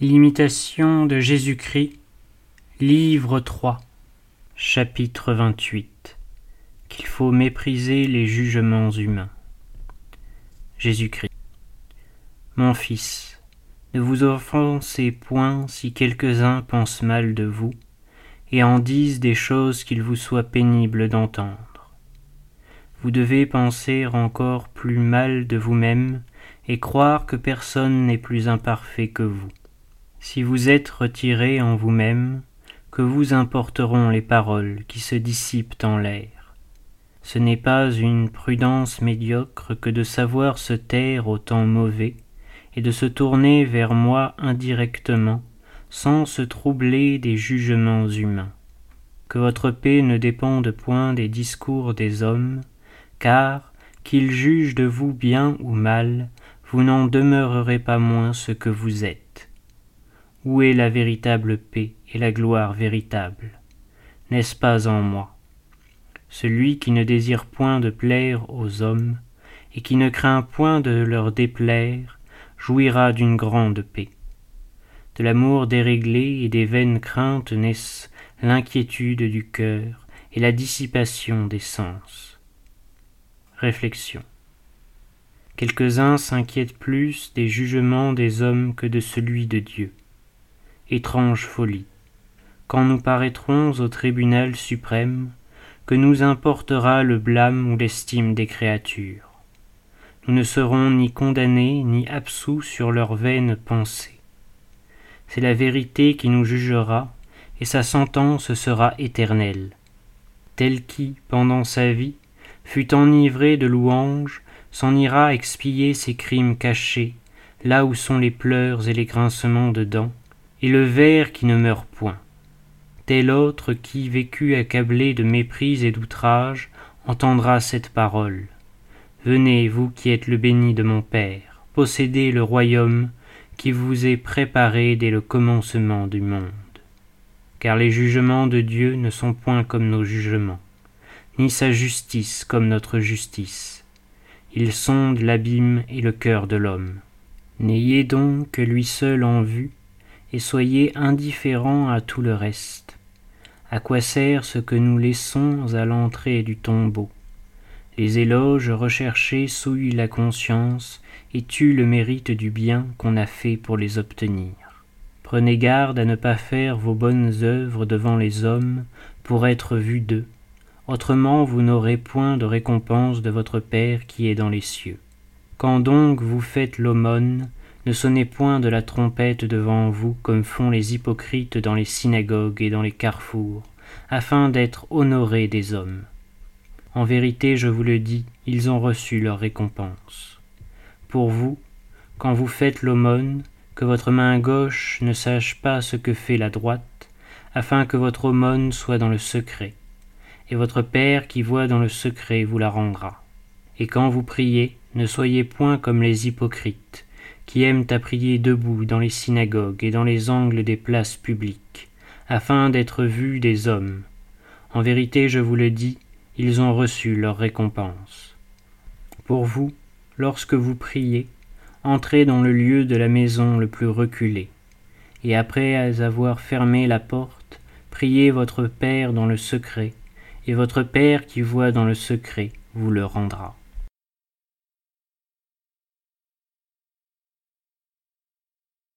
L'imitation de Jésus-Christ, livre 3, chapitre 28 Qu'il faut mépriser les jugements humains. Jésus-Christ. Mon fils, ne vous offensez point si quelques-uns pensent mal de vous et en disent des choses qu'il vous soit pénible d'entendre. Vous devez penser encore plus mal de vous-même et croire que personne n'est plus imparfait que vous. Si vous êtes retiré en vous-même, que vous importeront les paroles qui se dissipent en l'air Ce n'est pas une prudence médiocre que de savoir se taire au temps mauvais, et de se tourner vers moi indirectement, sans se troubler des jugements humains. Que votre paix ne dépende point des discours des hommes, car, qu'ils jugent de vous bien ou mal, vous n'en demeurerez pas moins ce que vous êtes. Où est la véritable paix et la gloire véritable? N'est-ce pas en moi? Celui qui ne désire point de plaire aux hommes, et qui ne craint point de leur déplaire, jouira d'une grande paix. De l'amour déréglé et des vaines craintes naissent l'inquiétude du cœur et la dissipation des sens. Réflexion. Quelques-uns s'inquiètent plus des jugements des hommes que de celui de Dieu étrange folie. Quand nous paraîtrons au tribunal suprême, que nous importera le blâme ou l'estime des créatures? Nous ne serons ni condamnés ni absous sur leurs vaines pensées. C'est la vérité qui nous jugera, et sa sentence sera éternelle. Tel qui, pendant sa vie, fut enivré de louanges, s'en ira expier ses crimes cachés, là où sont les pleurs et les grincements de dents, et le ver qui ne meurt point. Tel autre qui, vécu accablé de mépris et d'outrage, entendra cette parole. Venez, vous qui êtes le béni de mon Père, possédez le royaume qui vous est préparé dès le commencement du monde. Car les jugements de Dieu ne sont point comme nos jugements, ni sa justice comme notre justice. Ils sondent l'abîme et le cœur de l'homme. N'ayez donc que lui seul en vue, et soyez indifférents à tout le reste. À quoi sert ce que nous laissons à l'entrée du tombeau? Les éloges recherchés souillent la conscience et tuent le mérite du bien qu'on a fait pour les obtenir. Prenez garde à ne pas faire vos bonnes œuvres devant les hommes pour être vus d'eux, autrement vous n'aurez point de récompense de votre Père qui est dans les cieux. Quand donc vous faites l'aumône, ne sonnez point de la trompette devant vous comme font les hypocrites dans les synagogues et dans les carrefours, afin d'être honorés des hommes. En vérité, je vous le dis, ils ont reçu leur récompense. Pour vous, quand vous faites l'aumône, que votre main gauche ne sache pas ce que fait la droite, afin que votre aumône soit dans le secret, et votre Père qui voit dans le secret vous la rendra. Et quand vous priez, ne soyez point comme les hypocrites, qui aiment à prier debout dans les synagogues et dans les angles des places publiques, afin d'être vus des hommes. En vérité, je vous le dis, ils ont reçu leur récompense. Pour vous, lorsque vous priez, entrez dans le lieu de la maison le plus reculé, et après avoir fermé la porte, priez votre Père dans le secret, et votre Père qui voit dans le secret vous le rendra.